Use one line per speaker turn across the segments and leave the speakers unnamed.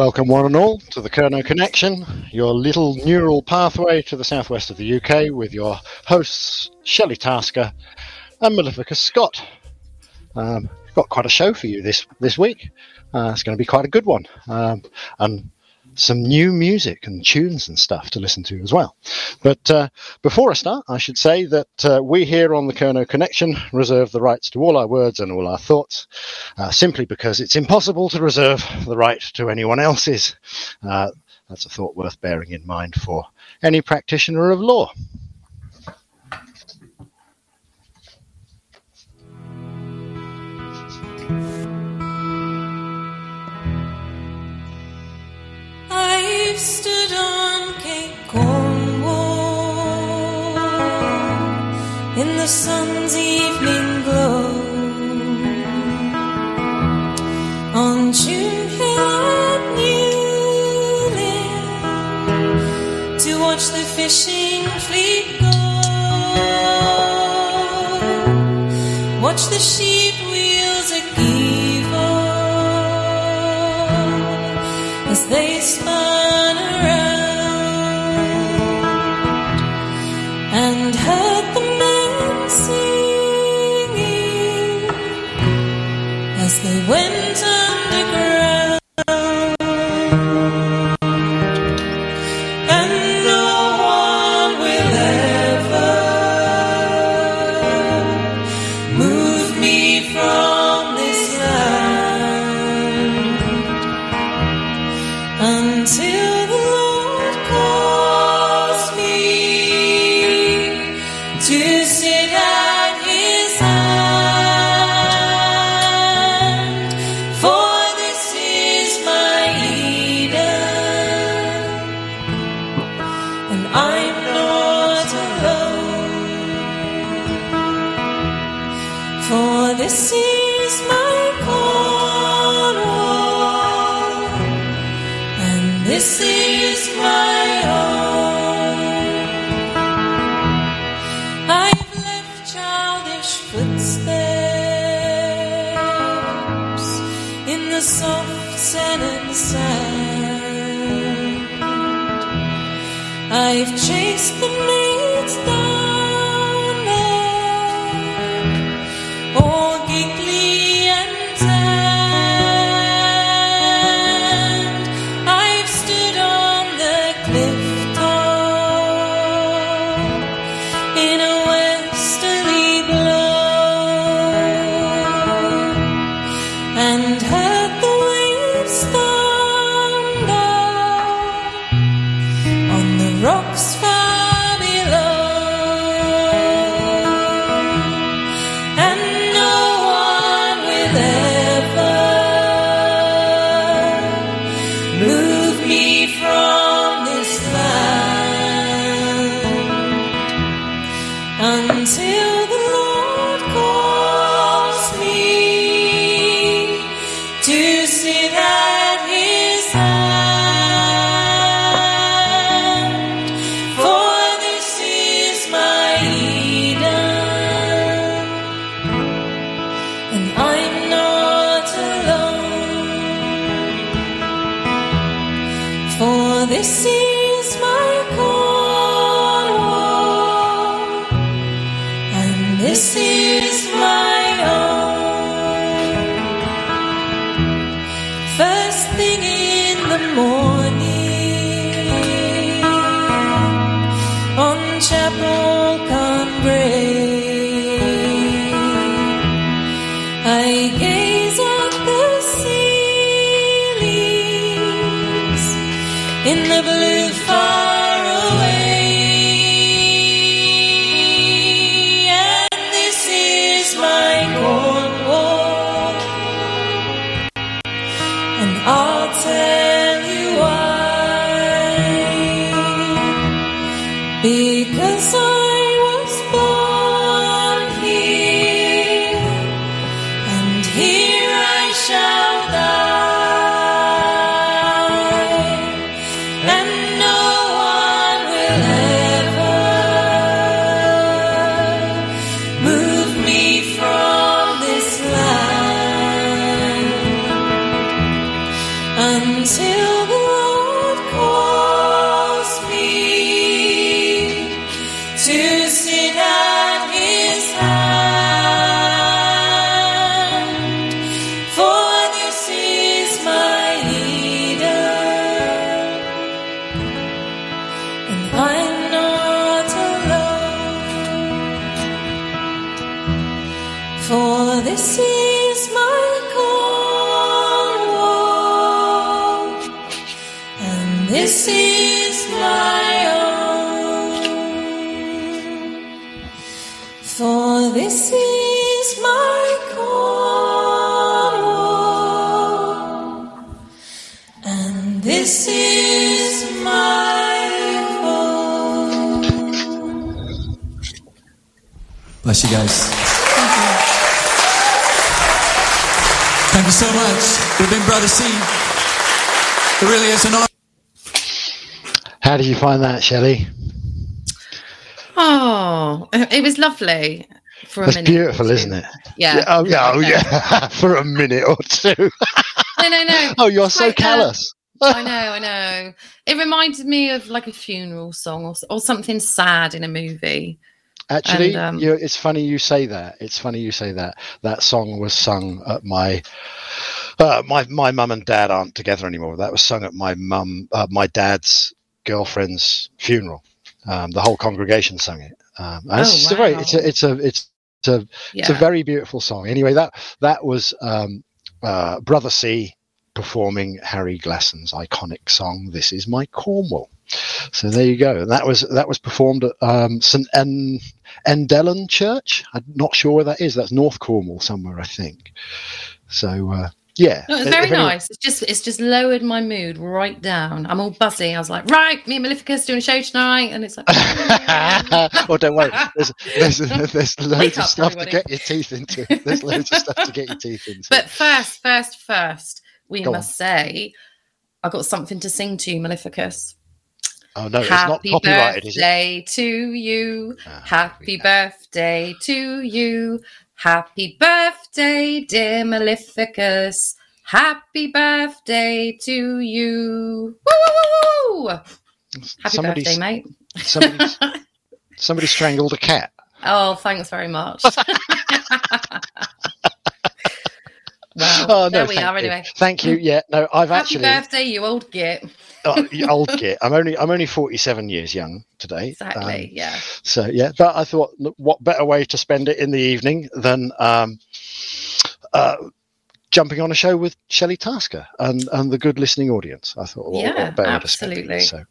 Welcome, one and all, to the Kernow Connection, your little neural pathway to the southwest of the UK, with your hosts Shelley Tasker and Mallificus Scott. Um, got quite a show for you this this week. Uh, it's going to be quite a good one, um, and some new music and tunes and stuff to listen to as well. But uh, before I start, I should say that uh, we here on the Kernow Connection reserve the rights to all our words and all our thoughts, uh, simply because it's impossible to reserve the right to anyone else's. Uh, that's a thought worth bearing in mind for any practitioner of law.
Stood on Cape Cornwall in the sun's evening glow. On June Hill at to watch the fishing fleet go. Watch the sheep chased the
find that, Shelley?
Oh, it was lovely for a
That's beautiful, isn't it?
Yeah.
Oh yeah. Oh
Yeah.
yeah. For a minute or two.
No, no, no.
oh, you're so callous.
I know, I know. It reminded me of like a funeral song or, or something sad in a movie.
Actually,
and, um,
you it's funny you say that. It's funny you say that. That song was sung at my uh, my my mum and dad aren't together anymore. That was sung at my mum, uh, my dad's girlfriend's funeral. Um, the whole congregation sung it. Um, and it's
Oh,
a very, it's
wow.
a, it's a, it's it's a,
Yeah.
it's a very beautiful song. Anyway, that that was um, uh, Brother C performing Harry Glasson's iconic song "This Is My Cornwall." So there you go. And that was that was performed at um, St en- Endellion Church. I'm not sure where that is. That's North Cornwall somewhere, I think. So uh, yeah,
No, it was
If
very
anyone-
nice. It's just it's just lowered my mood right down. I'm all buzzy. I was like, right, me and Mallificus doing a show tonight, and it's like,
oh, don't worry. There's there's, there's loads
Wake
of stuff
everybody.
to get your teeth into. There's loads of stuff to get your teeth into.
But first, first, first, we
Go on.
must say, I got something to sing to you, Mallificus.
oh no, it's not
Happy
copyrighted, is it?
birthday to you.
Ah,
Happy birthday to you. Happy birthday, dear Mallificus. Happy birthday to you. Woo. Happy
Somebody's-
birthday, mate.
Somebody, somebody strangled a cat.
Oh, thanks very much. well,
Oh no,
there we
thank
are
you.
anyway.
Thank you. Yeah, no, I've
Happy
actually
birthday, you old git.
oh, old git. I'm only I'm only 47 years young today. Um,
Exactly, yeah.
So yeah, but I thought, look, what better way to spend it in the evening than um, uh, jumping on a show with Shelley Tasker and and the good listening audience. I thought, what,
Yeah,
what better way to spend it?
absolutely.
So,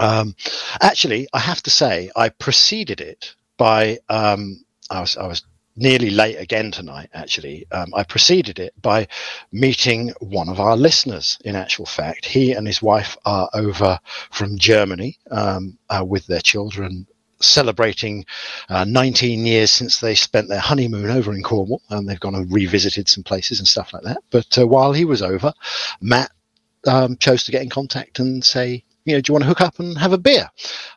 um, actually, I have to say, I preceded it by um, I was I was nearly late again tonight. Actually, um, I preceded it by meeting one of our listeners. In actual fact, he and his wife are over from Germany um, uh, with their children. Celebrating uh, 19 years since they spent their honeymoon over in Cornwall, and they've gone and revisited some places and stuff like that. But uh, while he was over, Matt um, chose to get in contact and say, you know, do you want to hook up and have a beer?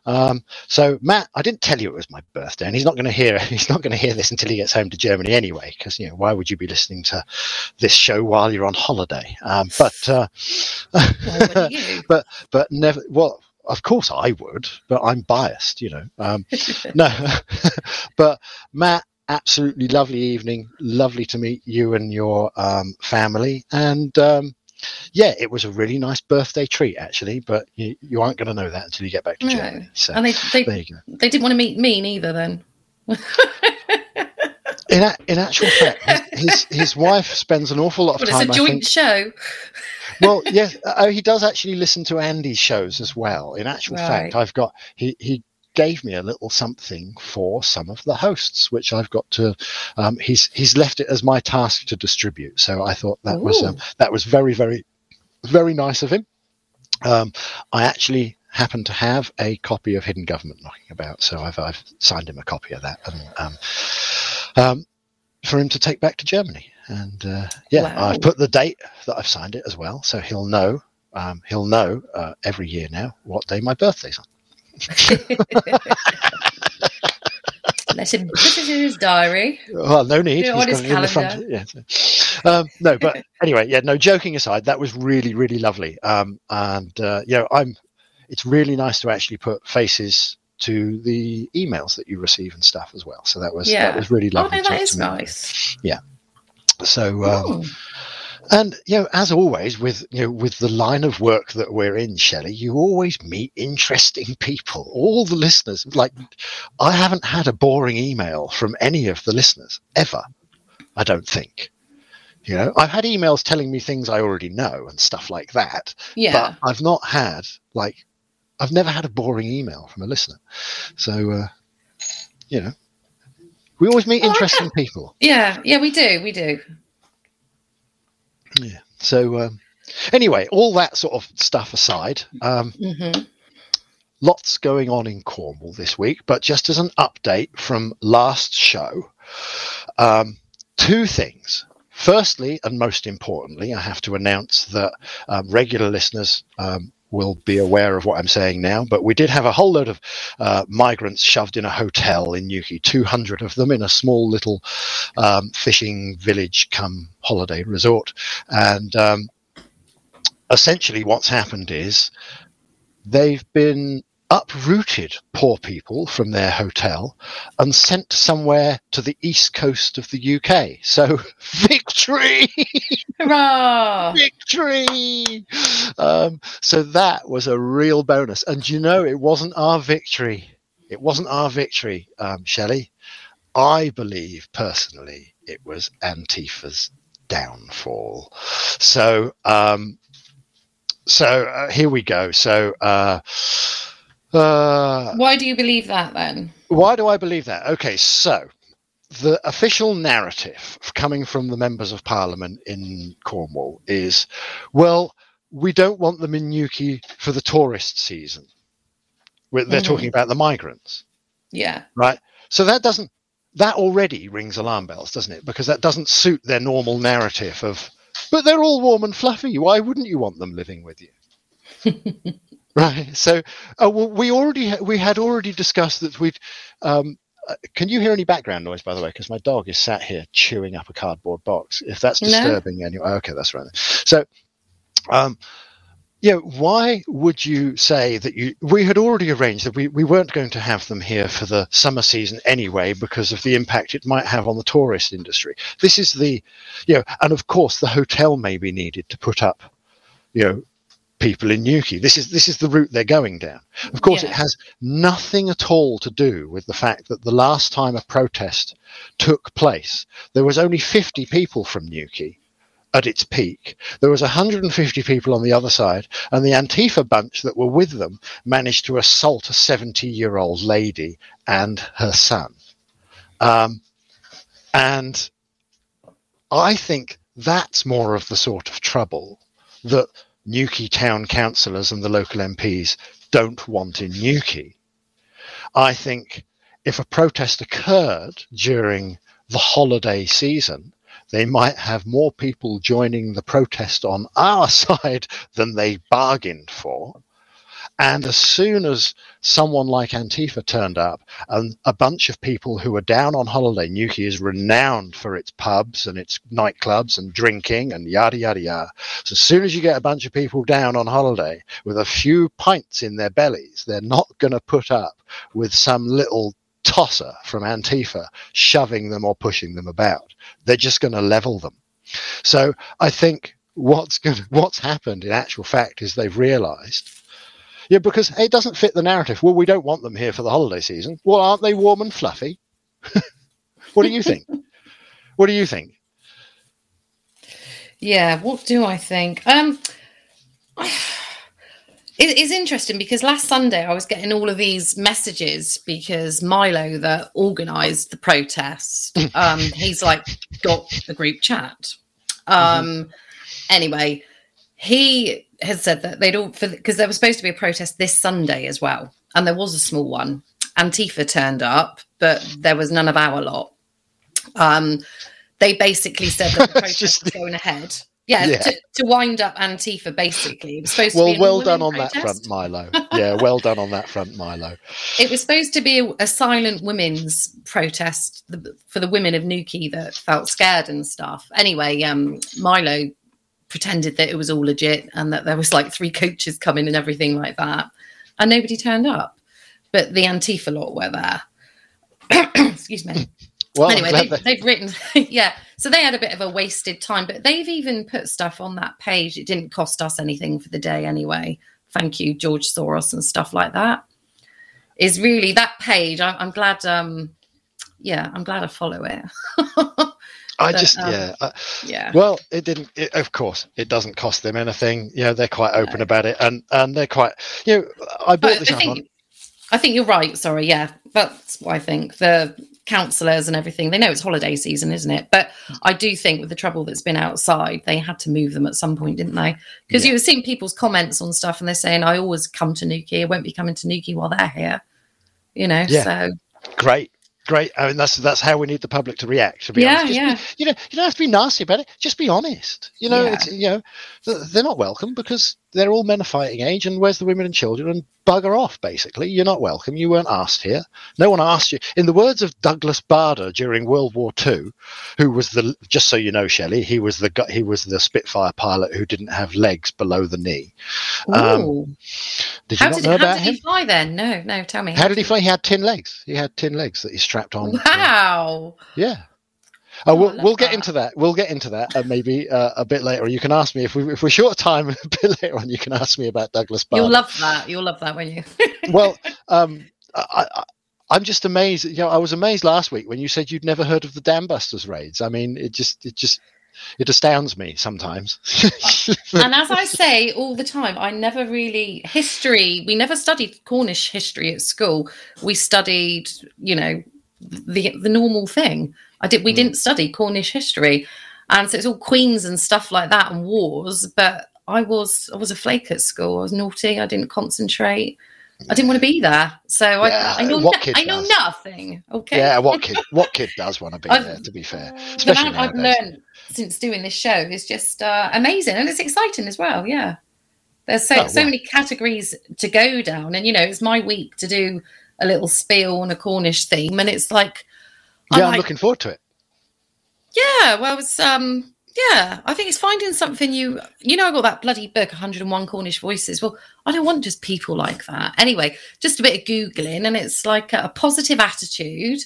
Um, so Matt, I didn't tell you it was my birthday, and he's not going to hear he's not going to hear this until he gets home to Germany anyway, because you know why would you be listening to this show while you're on holiday? Um, but uh,
Well, what do you?
but but never well. Of course I would, but I'm biased, you know. Um, no, but Matt, absolutely lovely evening. Lovely to meet you and your um, family, and um, yeah, it was a really nice birthday treat actually. But you, you aren't going to know that until you get back to
No.
Germany. So
And they, they,
there you go.
they didn't want to meet me neither then.
In a, in actual fact, his, his his wife spends an awful lot of
Well,
time.
it's a joint show.
well, yes, uh, he does actually listen to Andy's shows as well. In actual fact, I've got he he gave me a little something for some of the hosts, which I've got to. Um, he's he's left it as my task to distribute. So I thought that was um, that was very very very nice of him. Um, I actually happen to have a copy of Hidden Government knocking about, so I've I've signed him a copy of that, and um, um, for him to take back to Germany. And uh, yeah,
Wow.
I've put the date that I've signed it as well, so he'll know. Um, he'll know uh, every year now what day my birthday's on.
Put it in his diary.
Well, no need.
Do it
He's
on his
got it in the front.
calendar.
Yeah. Um, no, but anyway, yeah. No, joking aside, that was really, really lovely. Um, and uh, you know, I'm. It's really nice to actually put faces to the emails that you receive and stuff as well. So that was
Yeah.
that was really lovely.
Oh,
lovely.
no,
to-
that is nice.
So um,
Oh,
And you know, as always, with you know, with the line of work that we're in, Shelley, you always meet interesting people. All the listeners, like, I haven't had a boring email from any of the listeners ever. I don't think. You know, I've had emails telling me things I already know and stuff like that.
Yeah.
But I've not had like I've never had a boring email from a listener. So uh, you know, we always meet
Oh,
interesting people.
yeah. Yeah, we do. We do.
Yeah. So um, anyway, all that sort of stuff aside, um,
hmm
lots going on in Cornwall this week. But just as an update from last show, um, two things. Firstly, and most importantly, I have to announce that um, regular listeners um, will be aware of what I'm saying now. But we did have a whole load of uh, migrants shoved in a hotel in Newquay, 200 of them in a small little um, fishing village come holiday resort. And um, essentially, what's happened is they've been uprooted poor people from their hotel and sent somewhere to the east coast of the UK. So victory,
Hurrah!
victory. Um, so that was a real bonus. And you know, it wasn't our victory. It wasn't our victory, um, Shelley. I believe personally it was Antifa's downfall. So, um, so uh, here we go. So, uh, uh,
Why do you believe that then?
why do I believe that? Okay, so the official narrative coming from the members of parliament in Cornwall is well, we don't want them in Newquay for the tourist season. They're
Mhm.
talking about the migrants,
Yeah.
right? So that doesn't, that already rings alarm bells, doesn't it? Because that doesn't suit their normal narrative of, but they're all warm and fluffy. Why wouldn't you want them living with you? right. So, uh, well, we already we had already discussed that we'd. Um, uh, can you hear any background noise, by the way? Because my dog is sat here chewing up a cardboard box. If that's disturbing No. anyway, okay, that's right. So, um, yeah, why would you say that you? We had already arranged that we, we weren't going to have them here for the summer season anyway because of the impact it might have on the tourist industry. This is the, you know, and of course the hotel may be needed to put up, you know, people in Newquay. This is this is the route they're going down. Of course, it has nothing at all to do with the fact that the last time a protest took place, there was only 50 people from Newquay at its peak. There was 150 people on the other side, and the Antifa bunch that were with them managed to assault a 70 year old lady and her son. Um, and I think that's more of the sort of trouble that Newquay town councillors and the local MPs don't want in Newquay. I think if a protest occurred during the holiday season, they might have more people joining the protest on our side than they bargained for. And as soon as someone like Antifa turned up and a bunch of people who were down on holiday, Newquay is renowned for its pubs and its nightclubs and drinking and yada, yada, yada. So as soon as you get a bunch of people down on holiday with a few pints in their bellies, they're not going to put up with some little tosser from Antifa shoving them or pushing them about. They're just going to level them. So I think what's going what's happened in actual fact is they've realised. Yeah, because it doesn't fit the narrative. Well, we don't want them here for the holiday season. Well, aren't they warm and fluffy? what do you think? what do you think?
Yeah, what do I think? Um, it, it's interesting because last Sunday I was getting all of these messages because Milo, that organised the protest, um, he's like got the group chat. Um, Anyway, he had said that they'd all because there was supposed to be a protest this Sunday as well, and there was a small one. Antifa turned up, but there was none of our lot. Um, they basically said that the protest
just-
was going ahead. Yeah,
Yeah.
To, to wind up Antifa, basically. It was supposed to
Well,
be
well done on that front, Milo. Yeah, well done on that front, Milo.
It was supposed to be a, a silent women's protest for the women of Newquay that felt scared and stuff. Anyway, um, Milo pretended that it was all legit and that there was like three coaches coming and everything like that, and nobody turned up. But the Antifa lot were there. Excuse me.
Well,
anyway, they, they've written, yeah. So they had a bit of a wasted time, but they've even put stuff on that page. It didn't cost us anything for the day anyway. Thank you, George Soros and stuff like that. Is really that page. I, I'm glad. Um, yeah, I'm glad I follow it.
I
But,
just
um,
yeah. I,
Yeah.
Well, it didn't. It, of course, it doesn't cost them anything. You know, they're quite open
No.
about it, and and they're quite. You know, I bought
But
this
I
up on.
think, I think you're right. Sorry, yeah, that's what I think. The counsellors and everything, they know it's holiday season, isn't it? But I do think with the trouble that's been outside, they had to move them at some point, didn't they? Because
Yeah.
you were seeing people's comments on stuff, and they're saying, "I always come to Newquay. I won't be coming to Newquay while they're here." You know,
Yeah.
so
Great, great. I mean, that's that's how we need the public to react. To be
Yeah,
honest, Just
yeah.
Be, you know, you don't have to be nasty about it. Just be honest. You know,
Yeah.
it's you know, they're not welcome because they're all men of fighting age, and where's the women and children? And bugger off, basically. You're not welcome. You weren't asked here. No one asked you. In the words of Douglas Bader during World War II, who was the just so you know, Shelley, he was the he was the Spitfire pilot who didn't have legs below the knee. Um, Did you
how
not
did,
know
how
about
did
him?
he fly then? No, no, tell me.
How did he fly? He had tin legs. He had tin legs that he strapped on.
Wow.
Yeah.
Oh,
Oh, we'll, we'll get
that.
into that. We'll get into that uh, maybe uh, a bit later. You can ask me if we if we're short of time. A bit later on, you can ask me about Douglas.
You'll love that. You'll love that, won't you?
well, um, I, I, I'm just amazed. You know, I was amazed last week when you said you'd never heard of the Dambusters raids. I mean, it just it just it astounds me sometimes.
and as I say all the time, I never really history. We never studied Cornish history at school. We studied, you know, the the normal thing. I did. We
Mm.
didn't study Cornish history, and so it's all queens and stuff like that and wars. But I was I was a flake at school. I was naughty. I didn't concentrate. I didn't want to be there. So
Yeah,
I, I know no- I know nothing. Okay.
yeah, what kid what kid does want to be there? To be fair,
the
especially
amount I've learned since doing this show is just uh, amazing and it's exciting as well. Yeah, there's so
Oh,
so
wow.
many categories to go down, and you know it's my week to do a little spiel on a Cornish theme, and it's like, I'm
Yeah, I'm
like,
looking forward to it.
yeah, well, it's um, yeah, I think it's finding something you, you know, I got that bloody book, 101 Cornish Voices. Well, I don't want just people like that. Anyway, just a bit of googling, and it's like a, positive attitude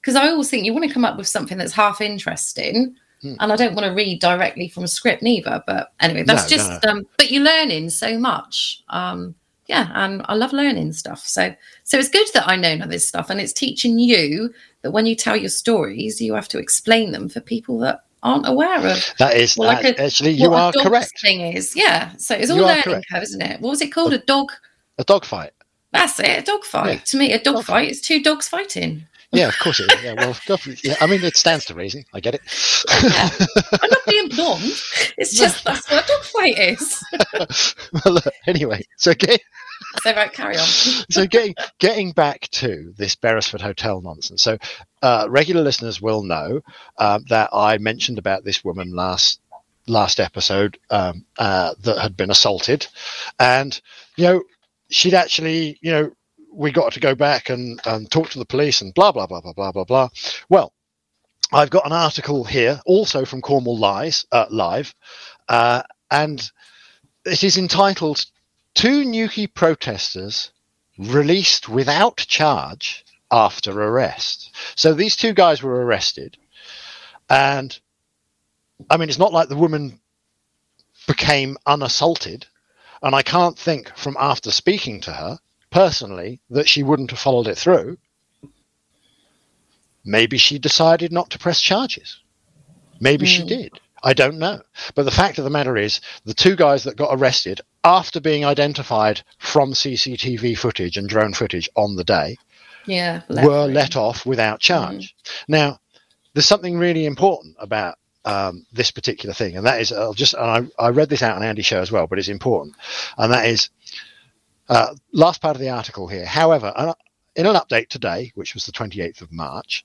because I always think you want to come up with something that's half interesting.
Hmm.
And I don't want to read directly from a script neither. But anyway, that's
No,
just. Um, but you're learning so much. Um, yeah, and I love learning stuff. So, so it's good that I know of this stuff, and it's teaching you that when you tell your stories, you have to explain them for people that aren't aware of
That is
Well, like
that-
a-
actually you
a
are correct.
Thing is, yeah. So it's all learning
correct.
curve, isn't it? What was it called? A dog.
A dog fight.
That's it. A dog fight.
Yeah.
To me, a dog
Dog
fight is two dogs fighting.
Yeah, of course it is. Yeah, well. Yeah, I mean, it stands to reason. I get it.
Yeah. I'm not being blunt. It's just that's what a dog fight is.
well, look, anyway, so get,
So right, carry on.
so getting getting back to this Beresford Hotel nonsense. So, uh, regular listeners will know uh, that I mentioned about this woman last last episode um, uh, that had been assaulted, and you know she'd actually you know we got to go back and, and talk to the police and blah blah blah blah blah blah blah. Well, I've got an article here also from Cornwall Lies uh, Live, uh, and it is entitled Two Newquay protesters released without charge after arrest. So these two guys were arrested, and I mean, it's not like the woman became unassaulted, and I can't think from after speaking to her personally that she wouldn't have followed it through. Maybe she decided not to press charges. Maybe she
Mm.
did. I don't know. But the fact of the matter is, the two guys that got arrested after being identified from CCTV footage and drone footage on the day
Yeah.
were let off without charge. Now, there's something really important about um, this particular thing, and that is, I'll just, and I, I read this out on Andy's show as well, but it's important, and that is, uh, last part of the article here. However, an- in an update today, which was the 28th of March,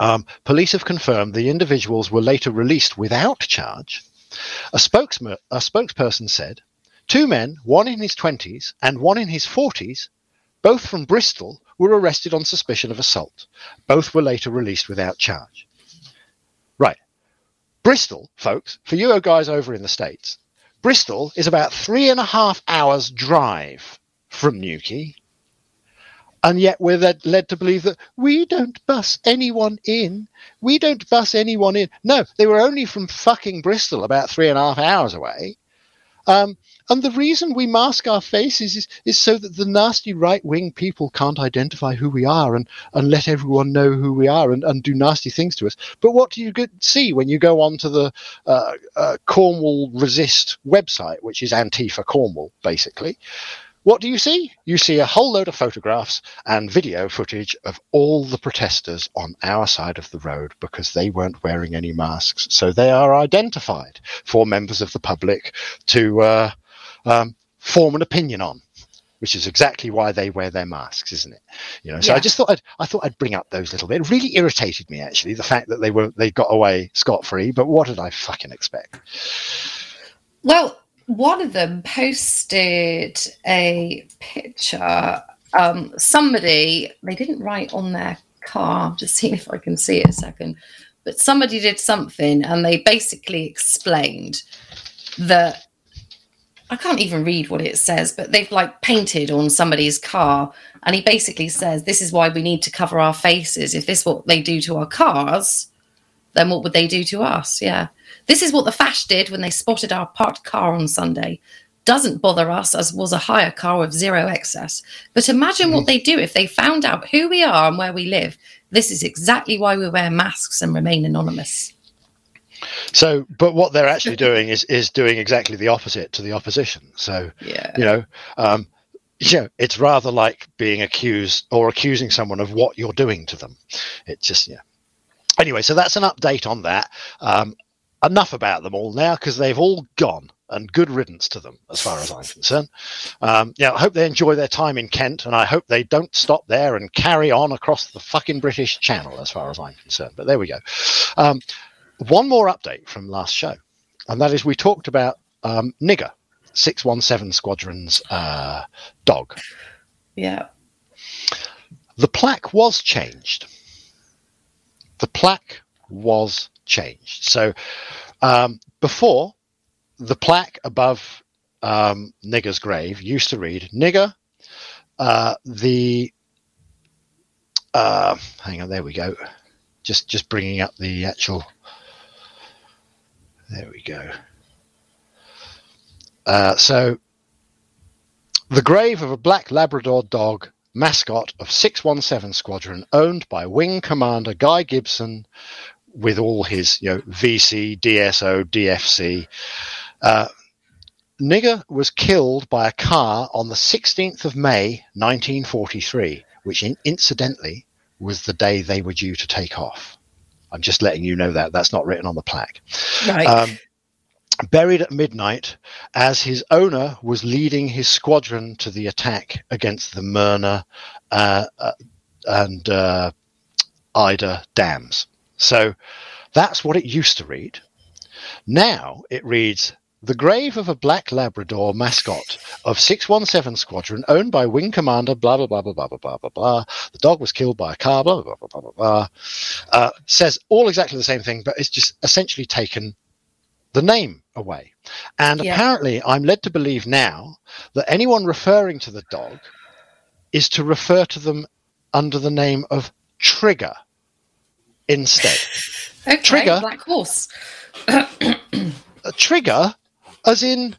um, police have confirmed the individuals were later released without charge. A, a spokesperson said, two men, one in his 20s and one in his 40s, both from Bristol, were arrested on suspicion of assault. Both were later released without charge. Right. Bristol, folks, for you guys over in the States, Bristol is about three and a half hours drive from Newquay. And yet we're led, led to believe that we don't bus anyone in. We don't bus anyone in. No, they were only from fucking Bristol, about three and a half hours away. Um, and the reason we mask our faces is, is so that the nasty right wing people can't identify who we are and, and let everyone know who we are and, and do nasty things to us. But what do you get, see when you go onto the uh, uh, Cornwall Resist website, which is Antifa Cornwall, basically? What do you see? You see a whole load of photographs and video footage of all the protesters on our side of the road because they weren't wearing any masks. So they are identified for members of the public to uh, um, form an opinion on. Which is exactly why they wear their masks, isn't it? You know. So I just thought I'd, I thought I'd bring up those little bit. It really irritated me actually the fact that they were they got away scot free. But what did I fucking expect?
Well, one of them posted a picture. Um, somebody, they didn't write on their car, I'm just seeing if I can see it a second, but somebody did something and they basically explained that I can't even read what it says, but they've like painted on somebody's car. And he basically says, This is why we need to cover our faces. If this is what they do to our cars, then what would they do to us? Yeah. This is what the Fash did when they spotted our parked car on Sunday. Doesn't bother us as was a hire car with zero excess. But imagine what mm. they do if they found out who we are and where we live. This is exactly why we wear masks and remain anonymous.
So, but what they're actually doing is is doing exactly the opposite to the opposition. So,
Yeah.
you know, um, you know, it's rather like being accused or accusing someone of what you're doing to them. It's just yeah. Anyway, so that's an update on that. Um, enough about them all now because they've all gone, and good riddance to them as far as I'm concerned. Um, yeah, I hope they enjoy their time in Kent, and I hope they don't stop there and carry on across the fucking British Channel as far as I'm concerned. But there we go. Um, one more update from last show, and that is we talked about um, Nigger, 617 Squadron's uh, dog.
Yeah.
The plaque was changed. The plaque was changed. So um, before, the plaque above um, Nigger's grave used to read Nigger, uh, the. Uh, hang on, there we go. Just just bringing up the actual. There we go. Uh, so, the grave of a black Labrador dog mascot of 617 Squadron, owned by Wing Commander Guy Gibson, with all his you know VC, DSO, DFC. Uh, Nigger was killed by a car on the 16th of May 1943, which in- incidentally was the day they were due to take off. I'm just letting you know that that's not written on the plaque
Right.
um, buried at midnight as his owner was leading his squadron to the attack against the Möhne uh, uh, and uh, Eder dams. So that's what it used to read. Now it reads the grave of a black Labrador mascot of 617 Squadron, owned by Wing Commander, blah, blah, blah, blah, blah, blah, blah, blah, blah. The dog was killed by a car, blah, blah, blah, blah, blah, blah. Uh, says all exactly the same thing, but it's just essentially taken the name away. And
Yeah.
apparently, I'm led to believe now that anyone referring to the dog is to refer to them under the name of Trigger instead.
okay.
Trigger.
Black horse.
a trigger as in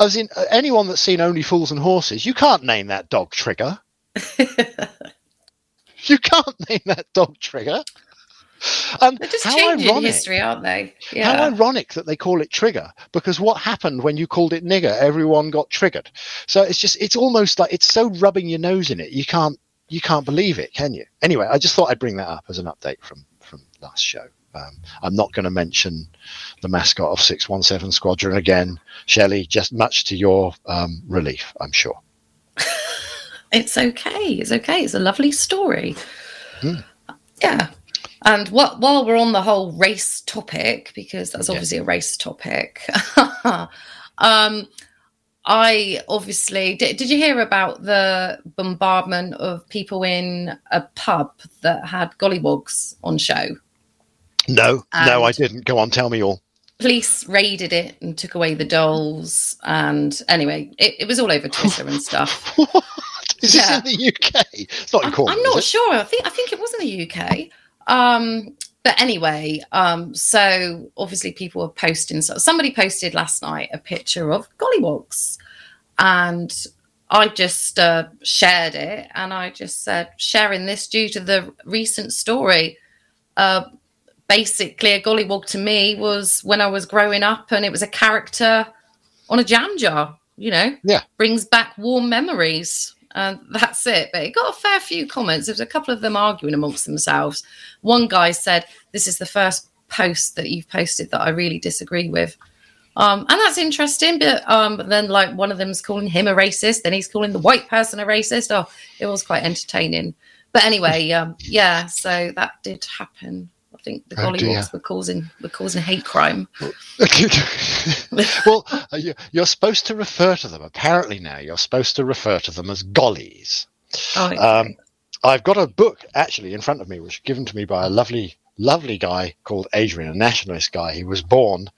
as in uh, anyone that's seen only fools and horses you can't name that dog trigger. You can't name that dog trigger. And
They're just
how
changing
ironic
history, aren't they?
how ironic that they call it trigger because what happened when you called it nigger everyone got triggered. So it's just it's almost like it's so rubbing your nose in it you can't you can't believe it can you? Anyway i just thought i'd bring that up as an update from from last show um, i'm not going to mention the mascot of 617 squadron again shelley just much to your um, relief i'm sure
It's okay. It's okay. It's a lovely story.
Hmm.
Yeah. And what, while we're on the whole race topic, because that's
Yeah.
obviously a race topic, um, I obviously did, did you hear about the bombardment of people in a pub that had gollywogs on show?
No no i didn't go on tell me all
Police raided it and took away the dolls. And anyway, it, it was all over Twitter and stuff.
what is
Yeah.
this in the uk it's not in
I'm,
Cornwall,
I'm not sure. I think I think it was in the UK. Um, but anyway, um, so obviously people were posting. So somebody posted last night a picture of gollywogs, and I just uh, shared it, and I just said sharing this due to the recent story. Uh, basically, a gollywog to me was when I was growing up, and it was a character on a jam jar. You know,
Yeah.
brings back warm memories. And that's it. But it got a fair few comments. There was a couple of them arguing amongst themselves. One guy said, This is the first post that you've posted that I really disagree with. Um, and that's interesting. But, um, but then, like, one of them's calling him a racist, then he's calling the white person a racist. Oh, it was quite entertaining. But anyway, um, yeah, so that did happen. Think the
Oh,
gollywogs were causing were causing hate crime.
well, uh, you- you're supposed to refer to them. Apparently, now you're supposed to refer to them as gollies.
Oh, okay.
Um, I've got a book actually in front of me, which was given to me by a lovely, lovely guy called Adrian, a nationalist guy. He was born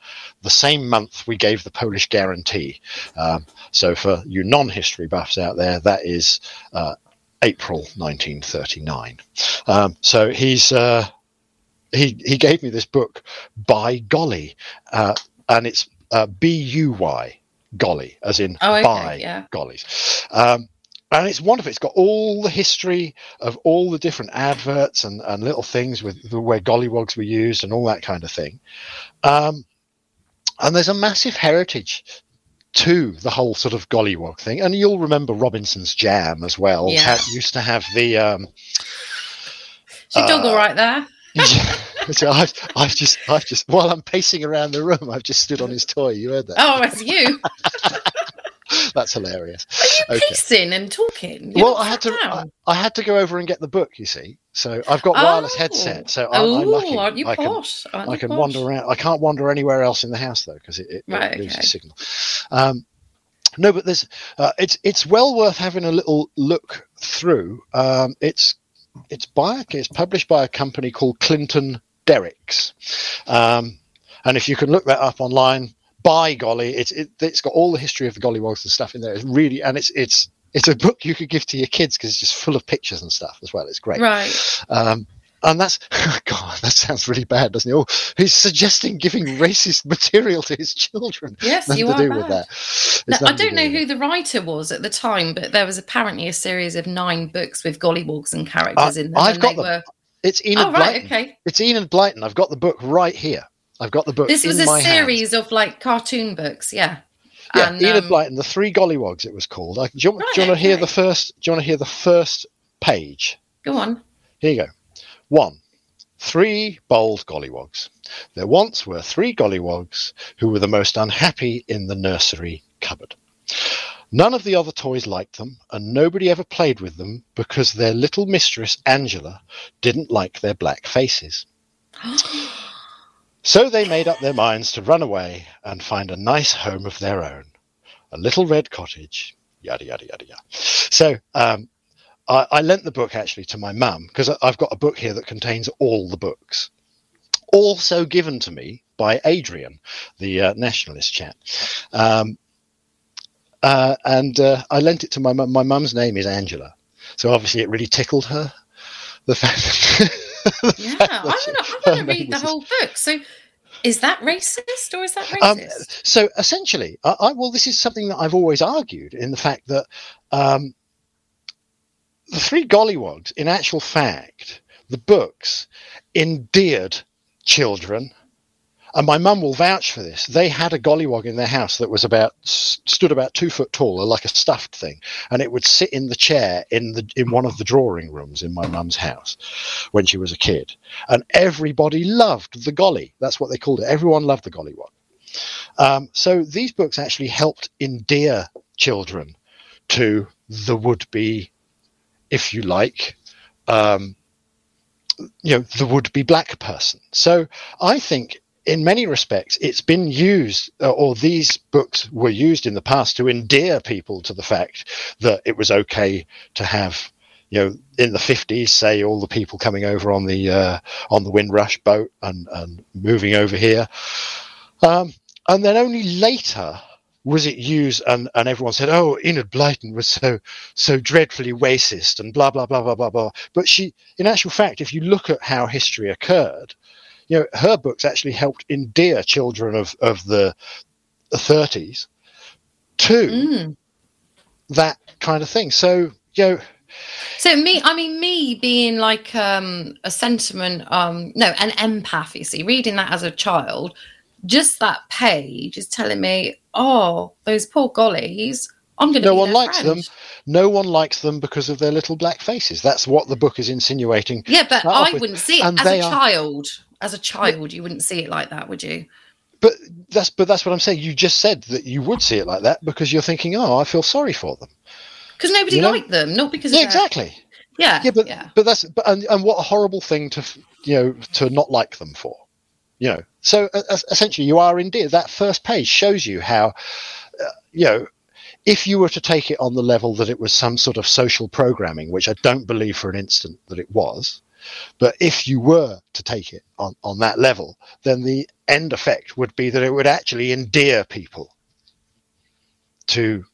the same month we gave the Polish guarantee. Um, so, for you non-history buffs out there, that is uh, April 1939. Um, so he's uh, he he gave me this book by golly, uh, and it's uh, B U Y golly, as in
Oh, okay,
by
yeah.
gollies. Um, and it's wonderful. It's got all the history of all the different adverts and, and little things with the, where gollywogs were used and all that kind of thing. Um, and there's a massive heritage to the whole sort of gollywog thing. And you'll remember Robinson's Jam as well.
Yeah.
Had, used to have the um,
Is your dog
uh,
all right there?
yeah. So I've, I've just, I've just, while I'm pacing around the room, I've just stood on his toy. You heard that?
Oh, it's you.
That's hilarious.
Are you
Okay.
pacing and talking? You're
well, I had to, I. I had to go over and get the book. You see, so I've got wireless
Oh.
headset, so I'm, I'm
Oh,
lucky.
aren't you
I can,
posh? Aren't
I can
posh?
wander around. I can't wander anywhere else in the house though, because it, it,
Right,
it loses
okay.
signal. Um, no, but there's, uh, it's it's well worth having a little look through. Um, it's it's by it's published by a company called Clinton Derricks, um, and if you can look that up online, by golly, it's it, it's got all the history of the gollywogs and stuff in there. It's really and it's it's it's a book you could give to your kids because it's just full of pictures and stuff as well. It's great.
Right.
Um, and that's God, that sounds really bad, doesn't it? Oh, he's suggesting giving racist material to his children.
Yes,
Nothing
you
to
are
do
bad.
with that.
Now, I don't know who the writer was at the time, but there was apparently a series of nine books with gollywogs and characters in them.
I've got them.
were.
It's Enid
Oh, right.
Blyton.
Okay.
It's Enid Blyton. I've got the book right here. I've got the book.
This was a
my hand.
series of like cartoon books. Yeah.
Yeah,
And,
Enid
um,
Blyton, the Three Gollywogs. It was called. I, do you, want-
Right,
do you want to hear
okay.
the first? Do you want to hear the first page?
Go on.
Here you go. One, three bold gollywogs. There once were three gollywogs who were the most unhappy in the nursery cupboard. None of the other toys liked them, and nobody ever played with them because their little mistress, Angela, didn't like their black faces. So they made up their minds to run away and find a nice home of their own, a little red cottage, yada, yada, yada, yada. So um, I, I lent the book actually to my mum because I've got a book here that contains all the books, also given to me by Adrian, the uh, nationalist chap. Um, uh, and uh, I lent it to my mum. My mum's name is Angela, so obviously it really tickled her. The fact that
Yeah. I want to. I want to read the whole book. So, is that racist or is that
Um,
racist?
so essentially, I, I, well, this is something that I've always argued in the fact that um, the three gollywogs, in actual fact, the books endeared children. And my mum will vouch for this. They had a gollywog in their house that was about stood about two foot tall, like a stuffed thing, and it would sit in the chair in the in one of the drawing rooms in my mum's house when she was a kid. And everybody loved the golly. That's what they called it. Everyone loved the gollywog. Um, so these books actually helped endear children to the would-be, if you like, um, you know, the would-be black person. So I think, in many respects, it's been used, uh, or these books were used in the past to endear people to the fact that it was okay to have. You know, in the fifties, say all the people coming over on the uh, on the Windrush boat and, and moving over here, um, and then only later was it used and, and everyone said, oh, Enid Blyton was so so dreadfully racist and blah blah blah blah blah blah. But she, in actual fact, if you look at how history occurred, you know, her books actually helped endear children of of the, the 30s to
Mm.
that kind of thing. So you know,
So me, I mean, me being like um, a sentiment, um, no, an empath. You see, reading that as a child, just that page is telling me, oh, those poor gollies. I'm going to.
no one likes them. No one likes them because of their little black faces. That's what the book is insinuating.
Yeah, but I wouldn't see it
and
as a
are-
child. As a child, you wouldn't see it like that, would you?
But that's but that's what I'm saying. You just said that you would see it like that because you're thinking, oh, I feel sorry for them.
Because nobody
You know?
liked them, not because.
Yeah,
of their-
exactly.
Yeah,
Yeah, but
yeah.
but that's but and, and what a horrible thing to you know to not like them for, you know. So uh, essentially, you are indeed that first page shows you how, uh, you know, if you were to take it on the level that it was some sort of social programming, which I don't believe for an instant that it was, but if you were to take it on on that level, then the end effect would be that it would actually endear people to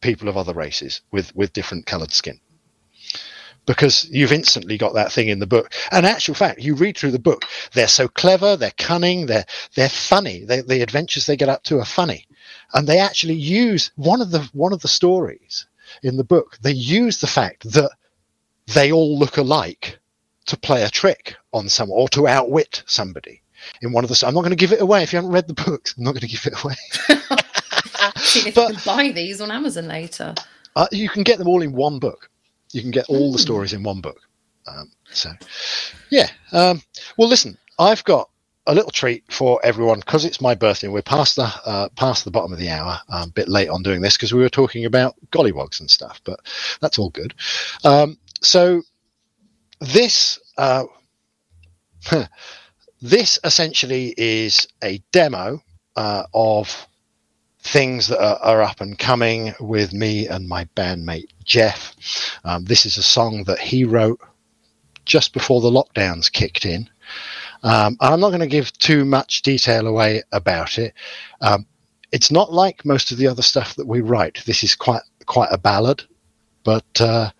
people of other races with with different coloured skin because you've instantly got that thing in the book. And actual fact, you read through the book, they're so clever, they're cunning, they're they're funny. They, the adventures they get up to are funny, and they actually use one of the one of the stories in the book. They use the fact that they all look alike to play a trick on someone or to outwit somebody. In one of the, I'm not going to give it away if you haven't read the books. I'm not going to give it away.
See if
but-
you can buy these on Amazon later.
Uh, you can get them all in one book. You can get all the
Mm.
stories in one book. Um, so, yeah. Um, well, listen, I've got a little treat for everyone because it's my birthday. We're past the uh, past the bottom of the hour. A bit late on doing this because we were talking about gollywogs and stuff, but that's all good. Um, so, this uh, this essentially is a demo uh, of things that are, are up and coming with me and my bandmate Jeff. Um, this is a song that he wrote just before the lockdowns kicked in. Um, I'm not going to give too much detail away about it. Um, it's not like most of the other stuff that we write. This is quite quite a ballad, but uh,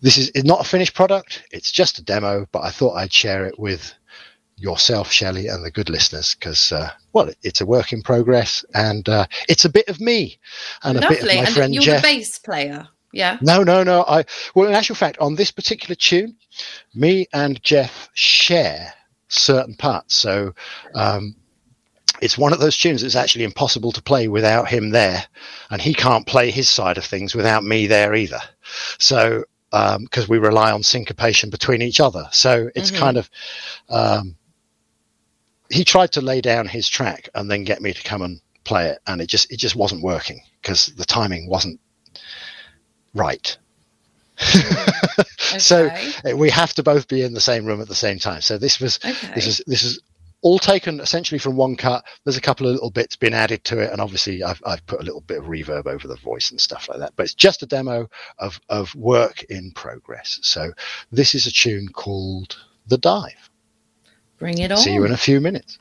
this is not a finished product. It's just a demo. But I thought I'd share it with yourself, Shelley, and the good listeners because, uh, well, it's a work in progress and uh, it's a bit of me and a bit of my
And
friend
you're
Jeff.
the bass player. Yeah.
No, no, no. I well, in actual fact, on this particular tune, me and Jeff share certain parts. So um, it's one of those tunes that's actually impossible to play without him there, and he can't play his side of things without me there either. So because we rely on syncopation between each other, so it's
Mhm.
kind of. Um, he tried to lay down his track and then get me to come and play it, and it just it just wasn't working because the timing wasn't right. So
Okay.
uh, we have to both be in the same room at the same time. So this was
Okay.
this is this is all taken essentially from one cut. There's a couple of little bits been added to it, and obviously I've I've put a little bit of reverb over the voice and stuff like that. But it's just a demo of of work in progress. So this is a tune called "The Dive."
Bring it on.
See you in a few minutes.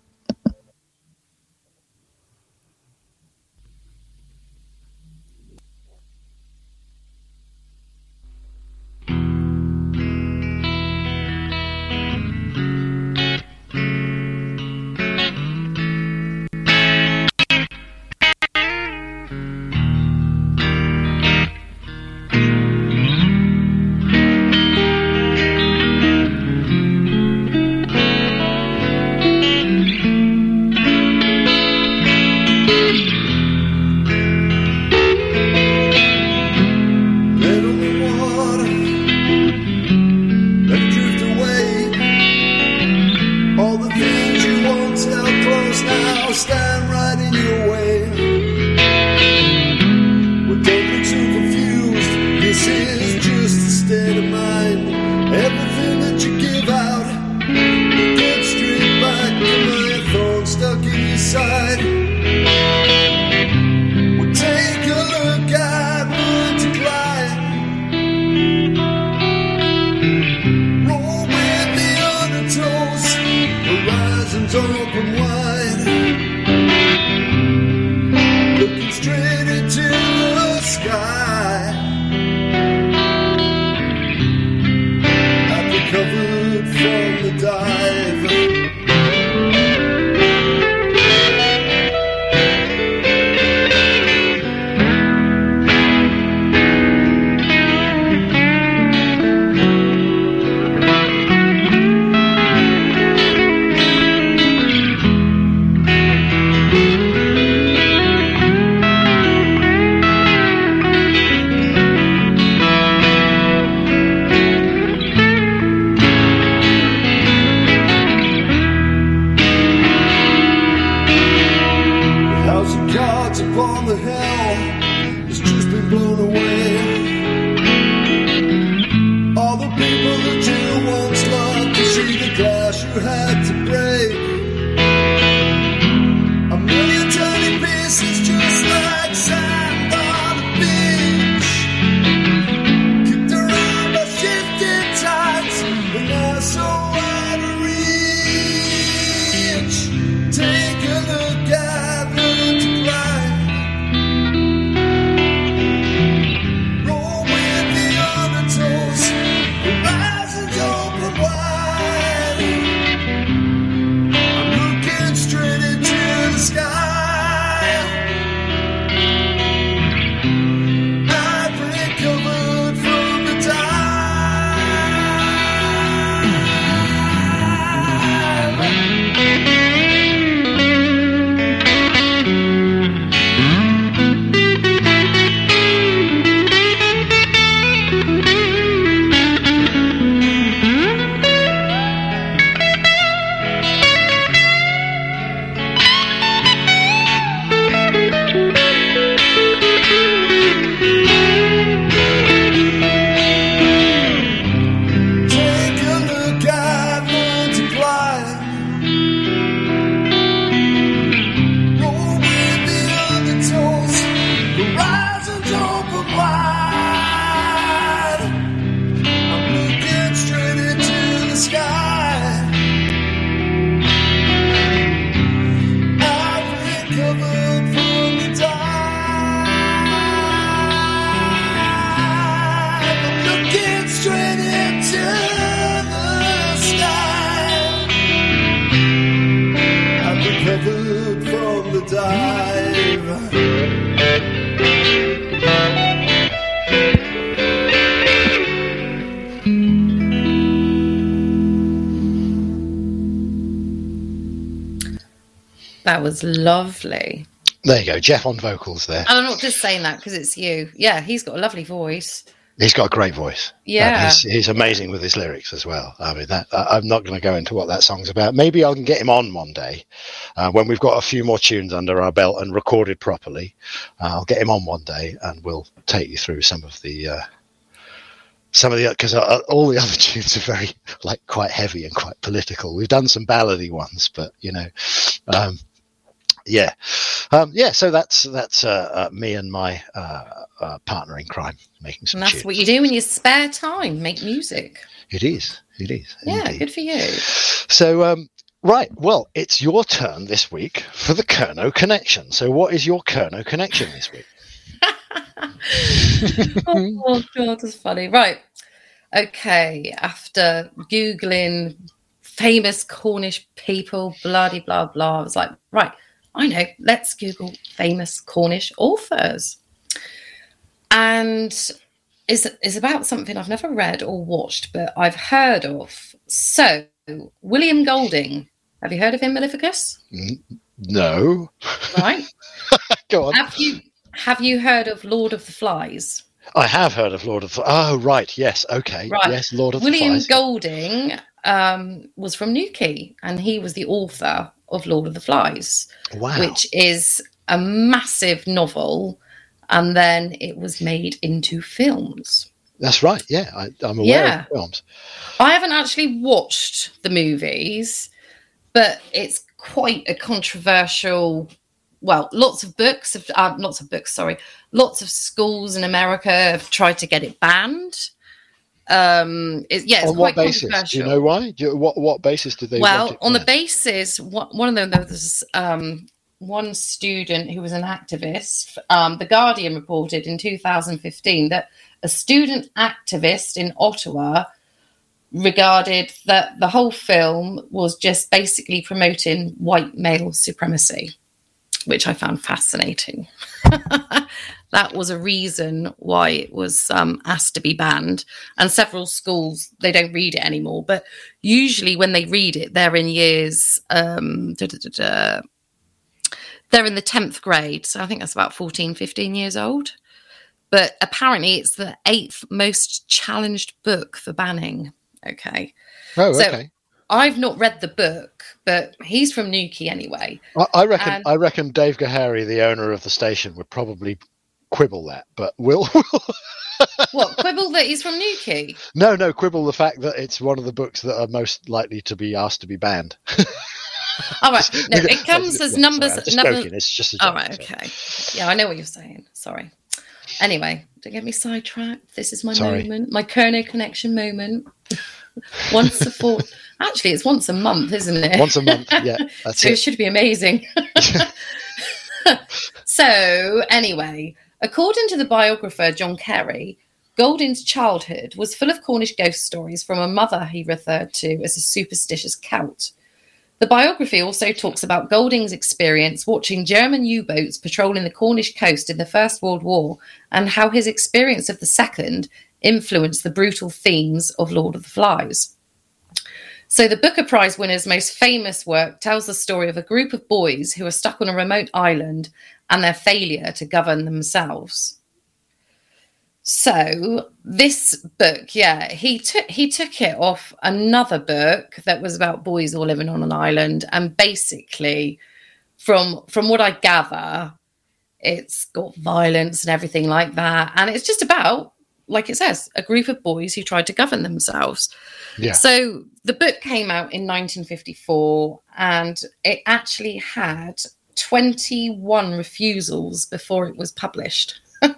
Lovely.
There you go, Jeff on vocals there.
And I'm not just saying that because it's you. Yeah, he's got a lovely voice.
He's got a great voice.
Yeah.
He's, he's amazing with his lyrics as well. I mean, that I- I'm not going to go into what that song's about. Maybe I can get him on one day uh, when we've got a few more tunes under our belt and recorded properly. Uh, I'll get him on one day and we'll take you through some of the. Uh, some of the because uh, all the other tunes are very like quite heavy and quite political. We've done some ballady ones, but you know, um, yeah, um, yeah. So that's that's uh, uh, me and my uh, uh, partner in crime making some
And that's
tunes.
what you do in your spare time, make music.
It is. It is.
Yeah,
indeed.
good for you.
So, um, right. Well, it's your turn this week for the Kernow connection. So, what is your Kernow connection this week?
oh god, that's funny. Right. Okay. After googling famous Cornish people, bloody blah blah, I was like, right, I know. Let's Google famous Cornish authors, and is is about something I've never read or watched, but I've heard of. So, William Golding. Have you heard of him, Mallificus?
No.
Right.
Go on.
have you have you heard of Lord of the Flies?
I have heard of Lord of the. Oh, right. Yes. Okay.
Right.
Yes. Lord of
William
the Flies.
Golding um, was from Newquay, and he was the author of Lord of the Flies,
wow.
which is a massive novel, and then it was made into films.
That's right. Yeah. I, I'm aware
Yeah.
of films.
I haven't actually watched the movies, but it's quite a controversial. Well, lots of books have uh, lots of books. Sorry, lots of schools in America have tried to get it banned. Um, it, yeah, it's
On
quite
what basis? Do you know why? Do you, what what basis did they?
well on the basis one one of them there was um, one student who was an activist um, the guardian reported in 2015 that a student activist in ottawa regarded that the whole film was just basically promoting white male supremacy which i found fascinating that was a reason why it was um, asked to be banned. And several schools they don't read it anymore but usually when they read it they're in years um da, da, da, they're in the 10th grade. So i think that's about 14 15 years old. But apparently it's the eighth most challenged book for banning. Okay.
Oh,
so-
okay.
i've not read the book but he's from newquay anyway.
I, I reckon.
and-
I reckon Dave Gahary, the owner of the station, would probably quibble that, but we'll.
what quibble that he's from newquay
no, no, quibble the fact that it's one of the books that are most likely to be asked to be banned.
all right no it comes as numbers
sorry,
numbers
joking. It's just a joke.
All right,
so.
okay. Yeah, I know what you're saying. Sorry. Anyway, don't get me sidetracked. This is my
Sorry.
moment, my Kernow connection moment. once a fort. Actually, it's once a month, isn't it?
Once a month, yeah, that's
so it
it.
should be amazing. so, anyway, according to the biographer John Carey, Golding's childhood was full of Cornish ghost stories from a mother he referred to as a superstitious Celt. The biography also talks about Golding's experience watching German U boats patrolling the Cornish coast in the First World War and how his experience of the Second influenced the brutal themes of Lord of the Flies. So, the Booker Prize winner's most famous work tells the story of a group of boys who are stuck on a remote island and their failure to govern themselves. So, this book, yeah, he took he took it off another book that was about boys all living on an island, and basically, from from what I gather, it's got violence and everything like that, and it's just about, like it says, a group of boys who tried to govern themselves.
Yeah.
So the book came out in 1954 and it actually had 21 refusals before it was published.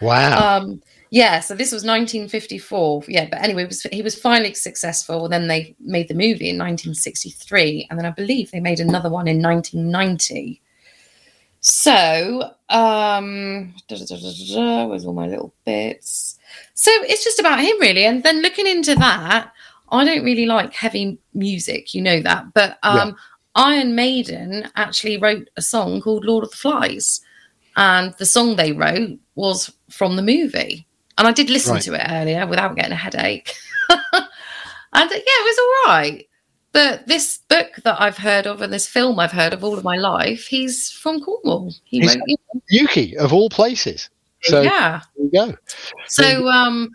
Wow.
Um, yeah, so this was 1954. Yeah, but anyway, it was, he was finally successful. And then they made the movie in 1963. And then I believe they made another one in 1990. So, um, da, da, da, where's all my little bits? So it's just about him, really. And then looking into that, I don't really like heavy music, you know that. But um, Iron Maiden actually wrote a song called Lord of the Flies. and the song they wrote was from the movie. And I did listen
Right.
to it earlier without getting a headache. and yeah, it was all right. But this book that I've heard of and this film I've heard of all of my life, he's from Cornwall. He
He's-
wrote, you know,
Newquay, of all places. So
yeah.
go.
So um,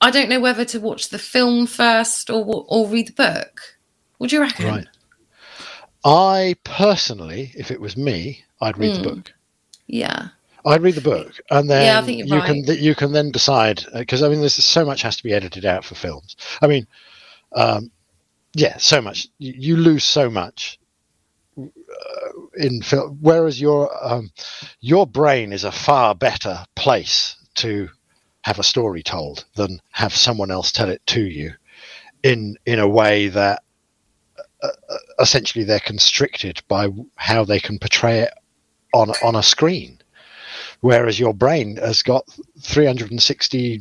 I don't know whether to watch the film first or or read the book. What do you reckon?
Right. I personally, if it was me, I'd read the
Mm.
book.
Yeah.
I'd read the book, and then
Yeah, I think you're
you can th- you can then decide because I mean, there's so much has to be edited out for films. I mean, um, yeah, so much you, you lose so much uh, in film. Whereas your um, your brain is a far better place to have a story told than have someone else tell it to you in in a way that uh, uh, essentially they're constricted by how they can portray it on on a screen. Whereas your brain has got 360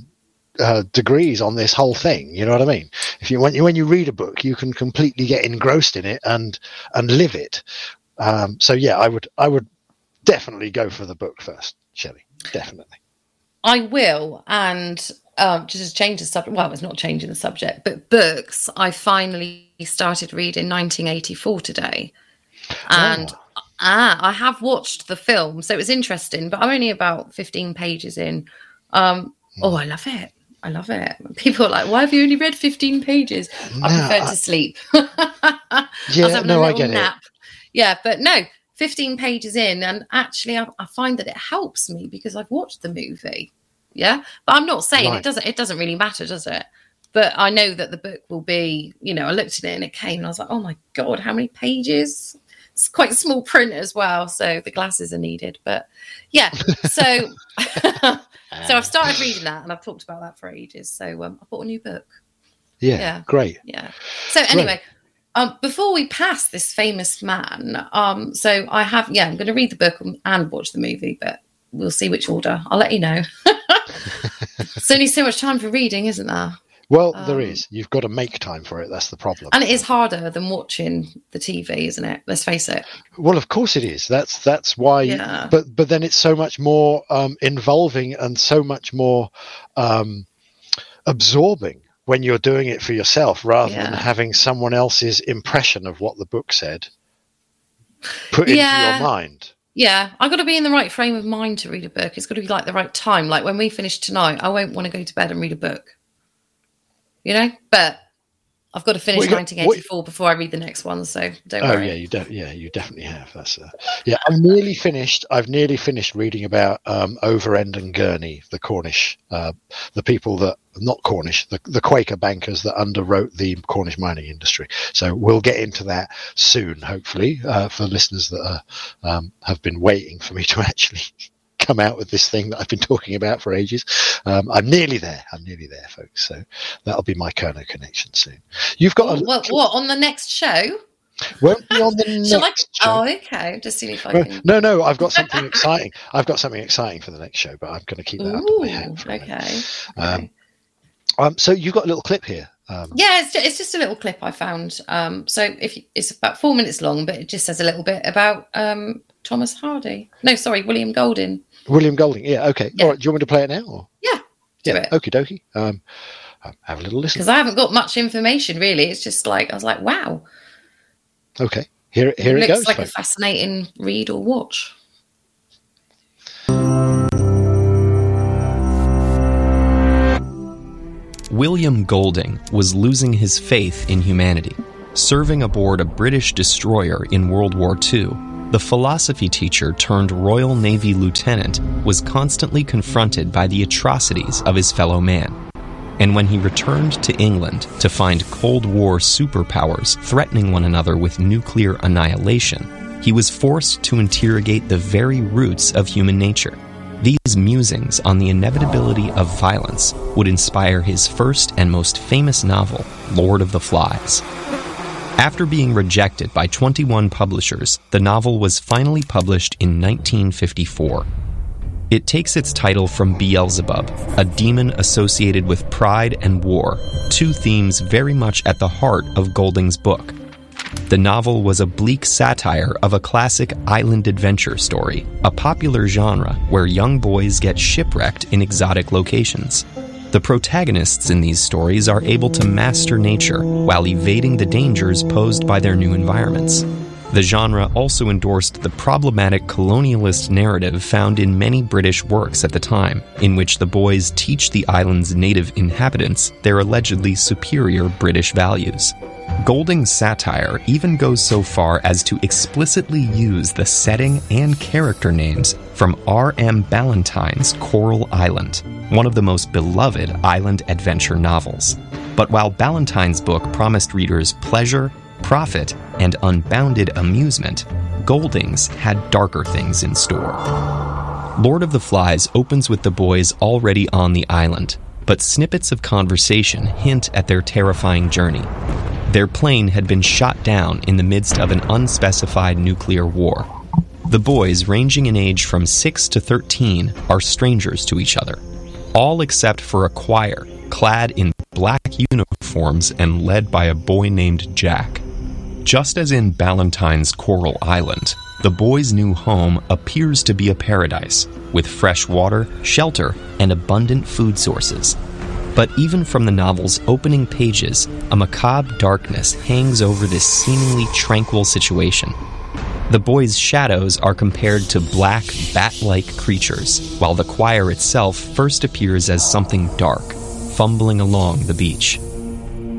uh, degrees on this whole thing you know what i mean? If you when you when you read a book you can completely get engrossed in it and and live it. Um, so yeah i would i would definitely go for the book first shelley. Definitely.
I will, and um, just to change the subject. Well, it's not changing the subject, but books. I finally started reading 1984 today, and
Oh.
ah, I have watched the film, so it was interesting. But I'm only about 15 pages in. Um, oh, I love it. I love it. People are like, "Why have you only read 15 pages?" I prefer
I-
to sleep.
Yeah no i get it.
Yeah, but no, 15 pages in, and actually, I, I find that it helps me because I've watched the movie. Yeah, but I'm not saying
Right.
it doesn't. It doesn't really matter, does it? But I know that the book will be. You know, I looked at it and it came, and I was like, oh my god, how many pages? It's quite small print as well, so the glasses are needed. But yeah, so so I've started reading that, and I've talked about that for ages. So um, I bought a new book.
yeah,
yeah.
great
Yeah. So anyway, um, before we pass this famous man, um, so I have yeah, I'm going to read the book and watch the movie, but we'll see which order. I'll let you know. There's only so much time for reading, isn't there?
well there
Um,
is you've got to make time for it that's the problem
And it is harder than watching the TV, isn't it? Let's face it.
Well, of course it is. That's that's why.
Yeah.
But but then it's so much more um, involving and so much more um, absorbing when you're doing it for yourself rather than having someone else's impression of what the book said put
Yeah.
into your mind.
Yeah, I've got to be in the right frame of mind to read a book. It's got to be like the right time. Like when we finish tonight, I won't want to go to bed and read a book. You know, but I've got to finish
What got-
1984 before I read the next one. So don't
Oh
worry.
yeah, you de- yeah you definitely have. That's uh, yeah. I'm nearly finished. I've nearly finished reading about um, Overend and Gurney, the Cornish, uh, the people that not Cornish, the, the Quaker bankers that underwrote the Cornish mining industry. So we'll get into that soon, hopefully, uh, for listeners that are, um, have been waiting for me to actually come out with this thing that I've been talking about for ages. Um, I'm nearly there. I'm nearly there, folks. So that'll be my Kernow connection soon. You've got a
Well, what on the next show?
won't be on the
Shall I?
next show.
Oh, okay. Just seeing if I can.
no, no, I've got something exciting. I've got something exciting for the next show, but I'm going to keep that
Ooh,
my. For a
okay.
Um,
okay.
Um, so you've got a little clip here. Um,
Yeah, it's, it's just a little clip I found. Um, so if you, it's about four minutes long, but it just says a little bit about um, Thomas Hardy. No, sorry, William Golding.
William Golding. Yeah, okay.
Yeah.
All right, do you want me to play it now? Or?
Yeah, do
yeah,
it.
Okie dokie. Um, have a little listen.
Because I haven't got much information really. It's just like I was like, wow,
Okay, here, here it,
looks
goes.
like a fascinating read or watch.
William Golding was losing his faith in humanity. Serving aboard a British destroyer in World War II, the philosophy teacher turned Royal Navy lieutenant was constantly confronted by the atrocities of his fellow man. And when he returned to England to find Cold War superpowers threatening one another with nuclear annihilation, he was forced to interrogate the very roots of human nature. These musings on the inevitability of violence would inspire his first and most famous novel, Lord of the Flies. After being rejected by 21 publishers, the novel was finally published in 1954. It takes its title from Beelzebub, a demon associated with pride and war, two themes very much at the heart of Golding's book. The novel was a bleak satire of a classic island adventure story, a popular genre where young boys get shipwrecked in exotic locations. The protagonists in these stories are able to master nature while evading the dangers posed by their new environments. The genre also endorsed the problematic colonialist narrative found in many British works at the time, in which the boys teach the island's native inhabitants their allegedly superior British values. Golding's satire even goes so far as to explicitly use the setting and character names from R.M. Ballantyne's Coral Island, one of the most beloved island adventure novels. But while Ballantyne's book promised readers pleasure, profit, and unbounded amusement, Golding's had darker things in store. Lord of the Flies opens with the boys already on the island, but snippets of conversation hint at their terrifying journey. Their plane had been shot down in the midst of an unspecified nuclear war. The boys, ranging in age from 6 to 13, are strangers to each other, all except for a choir clad in black uniforms and led by a boy named Jack. Just as in Ballantyne's Coral Island, the boys' new home appears to be a paradise, with fresh water, shelter, and abundant food sources. But even from the novel's opening pages, a macabre darkness hangs over this seemingly tranquil situation. The boys' shadows are compared to black, bat like creatures, while the choir itself first appears as something dark, fumbling along the beach.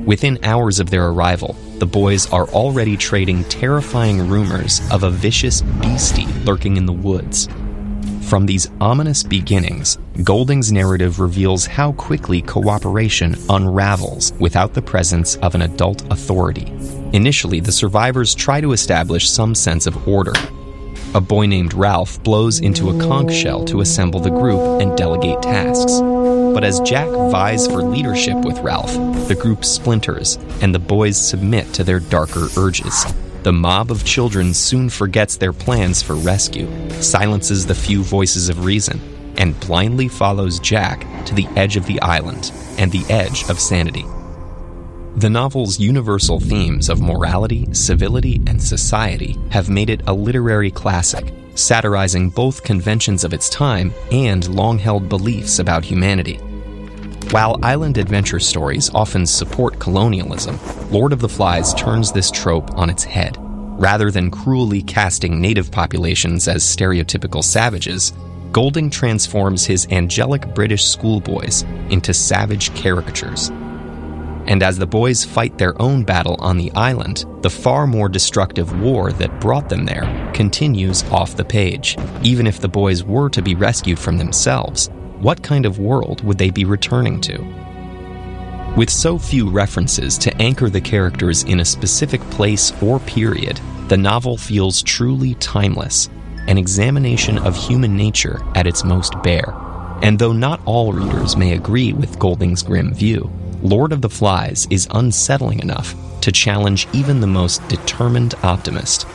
Within hours of their arrival, the boys are already trading terrifying rumors of a vicious beastie lurking in the woods. From these ominous beginnings, Golding's narrative reveals how quickly cooperation unravels without the presence of an adult authority. Initially, the survivors try to establish some sense of order. A boy named Ralph blows into a conch shell to assemble the group and delegate tasks. But as Jack vies for leadership with Ralph, the group splinters and the boys submit to their darker urges. The mob of children soon forgets their plans for rescue, silences the few voices of reason, and blindly follows Jack to the edge of the island and the edge of sanity. The novel's universal themes of morality, civility, and society have made it a literary classic, satirizing both conventions of its time and long held beliefs about humanity. While island adventure stories often support colonialism, Lord of the Flies turns this trope on its head. Rather than cruelly casting native populations as stereotypical savages, Golding transforms his angelic British schoolboys into savage caricatures. And as the boys fight their own battle on the island, the far more destructive war that brought them there continues off the page. Even if the boys were to be rescued from themselves, what kind of world would they be returning to? With so few references to anchor the characters in a specific place or period, the novel feels truly timeless, an examination of human nature at its most bare. And though not all readers may agree with Golding's grim view, Lord of the Flies is unsettling enough to challenge even the most determined optimist.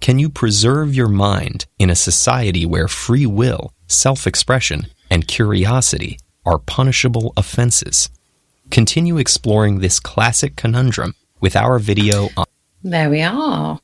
Can you preserve your mind in a society where free will, self expression, and curiosity are punishable offenses? Continue exploring this classic conundrum with our video on.
There we are.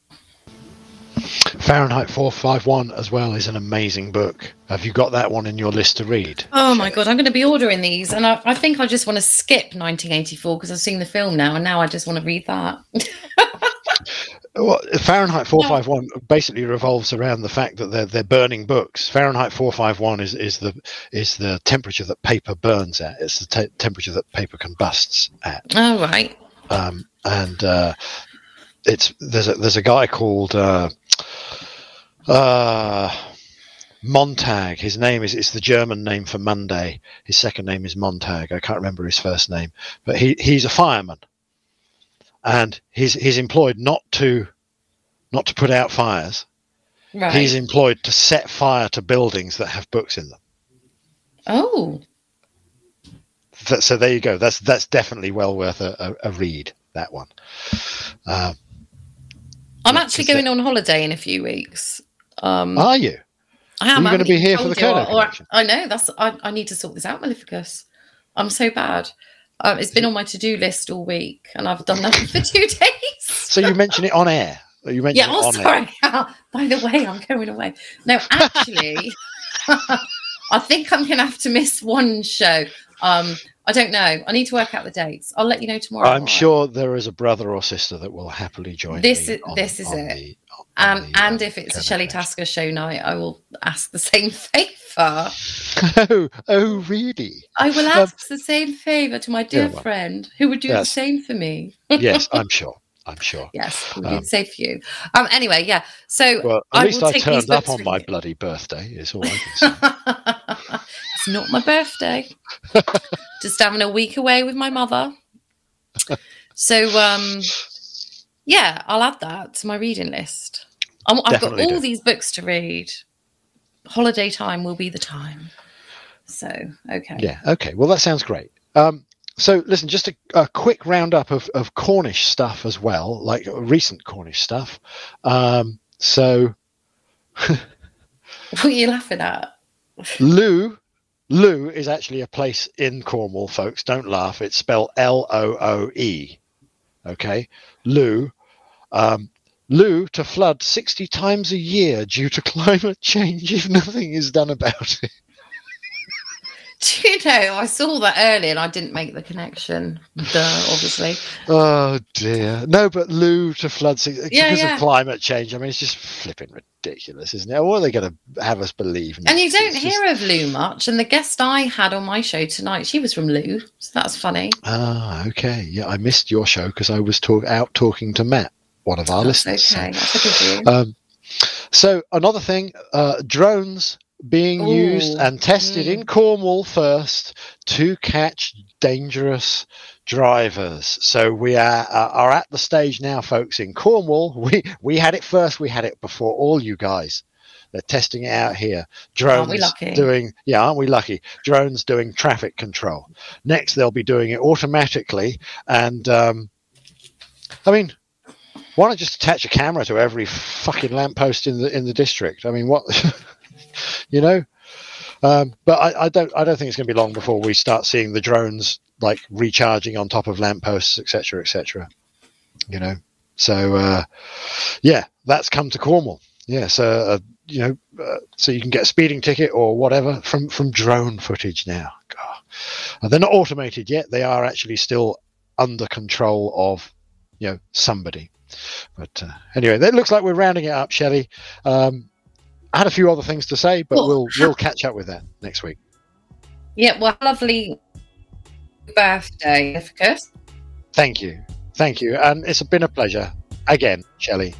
Fahrenheit 451 as well is an amazing book. Have you got that one in your list to read?
Oh my god, I'm going to be ordering these, and I, I think I just want to skip 1984 because I've seen the film now, and now I just want to read that.
Well, Fahrenheit 451 basically revolves around the fact that they're they're burning books. Fahrenheit 451 is, is the is the temperature that paper burns at. It's the te- temperature that paper combusts at.
oh right.
Um, and uh, it's there's a there's a guy called uh, uh, Montag. His name is it's the German name for Monday. His second name is Montag. I can't remember his first name, but he he's a fireman, and he's he's employed not to not to put out fires.
Right.
He's employed to set fire to buildings that have books in them.
oh,
Th- So there you go. That's that's definitely well worth a, a, a read. That one. Um,
I'm actually going on holiday in a few weeks. Um,
are you?
I am.
Are you
I
gonna be here for the Kodo
I know. That's. I, I need to sort this out, Mallificus. I'm so bad. Um, it's been on my to-do list all week, and I've done nothing for two days.
So you mention it on air. You mentioned
Yeah,
it
oh,
on air.
sorry. By the way, I'm going away. No, actually, I think I'm going to have to miss one show. Um, I don't know. I need to work out the dates. I'll let you know tomorrow.
I'm
alright?
sure there is a brother or sister that will happily join.
This is-
on-
this is
on
it.
the-
Um,
the,
and
um,
if it's a Shelley Tasker show night, I will ask the same favour.
oh, oh, really?
I will
Um,
ask the same favour to my dear
yeah, well,
friend who would do the same for me.
yes, I'm sure. I'm sure.
Yes, do
Um,
the same for you. Um, anyway, yeah. So
Well, at
I
least
will
I
take
turned up on my
you.
bloody birthday. Is all I can say.
it's not my birthday. Just having a week away with my mother. So, um, yeah, I'll add that to my reading list. I'm, I've got all
do.
these books to read. Holiday time will be the time. So, okay.
Yeah. Okay. Well, that sounds great. Um, so, listen, just a, a quick roundup of, of Cornish stuff as well, like recent Cornish stuff. Um, so,
What are you laughing at?
Looe, Looe is actually a place in Cornwall, folks. Don't laugh. It's spelled L O O E. Okay, Looe. Um, Looe to flood 60 times a year due to climate change if nothing is done about it.
Do you know, I saw that earlier and I didn't make the connection. Duh, obviously.
Oh dear. No, but Looe to flood
Yeah,
because
yeah.
of climate change. I mean, it's just flipping ridiculous, isn't it? What are they going to have us believe?
And you don't
It's just-
hear of Looe much. And the guest I had on my show tonight, she was from Looe. So that's funny.
Ah, okay. Yeah, I missed your show because I was talk- out talking to Matt, one of our
That's
listeners. so-
okay. Good.
Um, so another thing, uh, drones being used and tested
mm.
in Cornwall first to catch dangerous drivers. So we are uh, are at the stage now, folks. In Cornwall, we we had it first. We had it before all you guys. They're testing it out here. Drones
Aren't we lucky?
doing yeah, aren't we lucky? Drones doing traffic control. Next, they'll be doing it automatically. And um, I mean, why not just attach a camera to every fucking lamppost in the in the district? I mean, what you know? Um, but I, I don't I don't think it's going to be long before we start seeing the drones like recharging on top of lampposts, etc., etc. You know, so uh, yeah, that's come to Cornwall. Yeah, so uh, you know, uh, so you can get a speeding ticket or whatever from from drone footage now. God. Uh, they're not automated yet; they are actually still under control of you know somebody. But uh, anyway, that looks like we're rounding it up, Shelley. Um, I had a few other things to say, but
Well,
we'll we'll catch up with that next week.
yeah, well, lovely birthday, Ithacus.
Thank you, thank you, and it's been a pleasure again, Shelley.